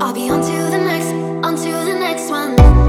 I'll be on to the next, on to the next one.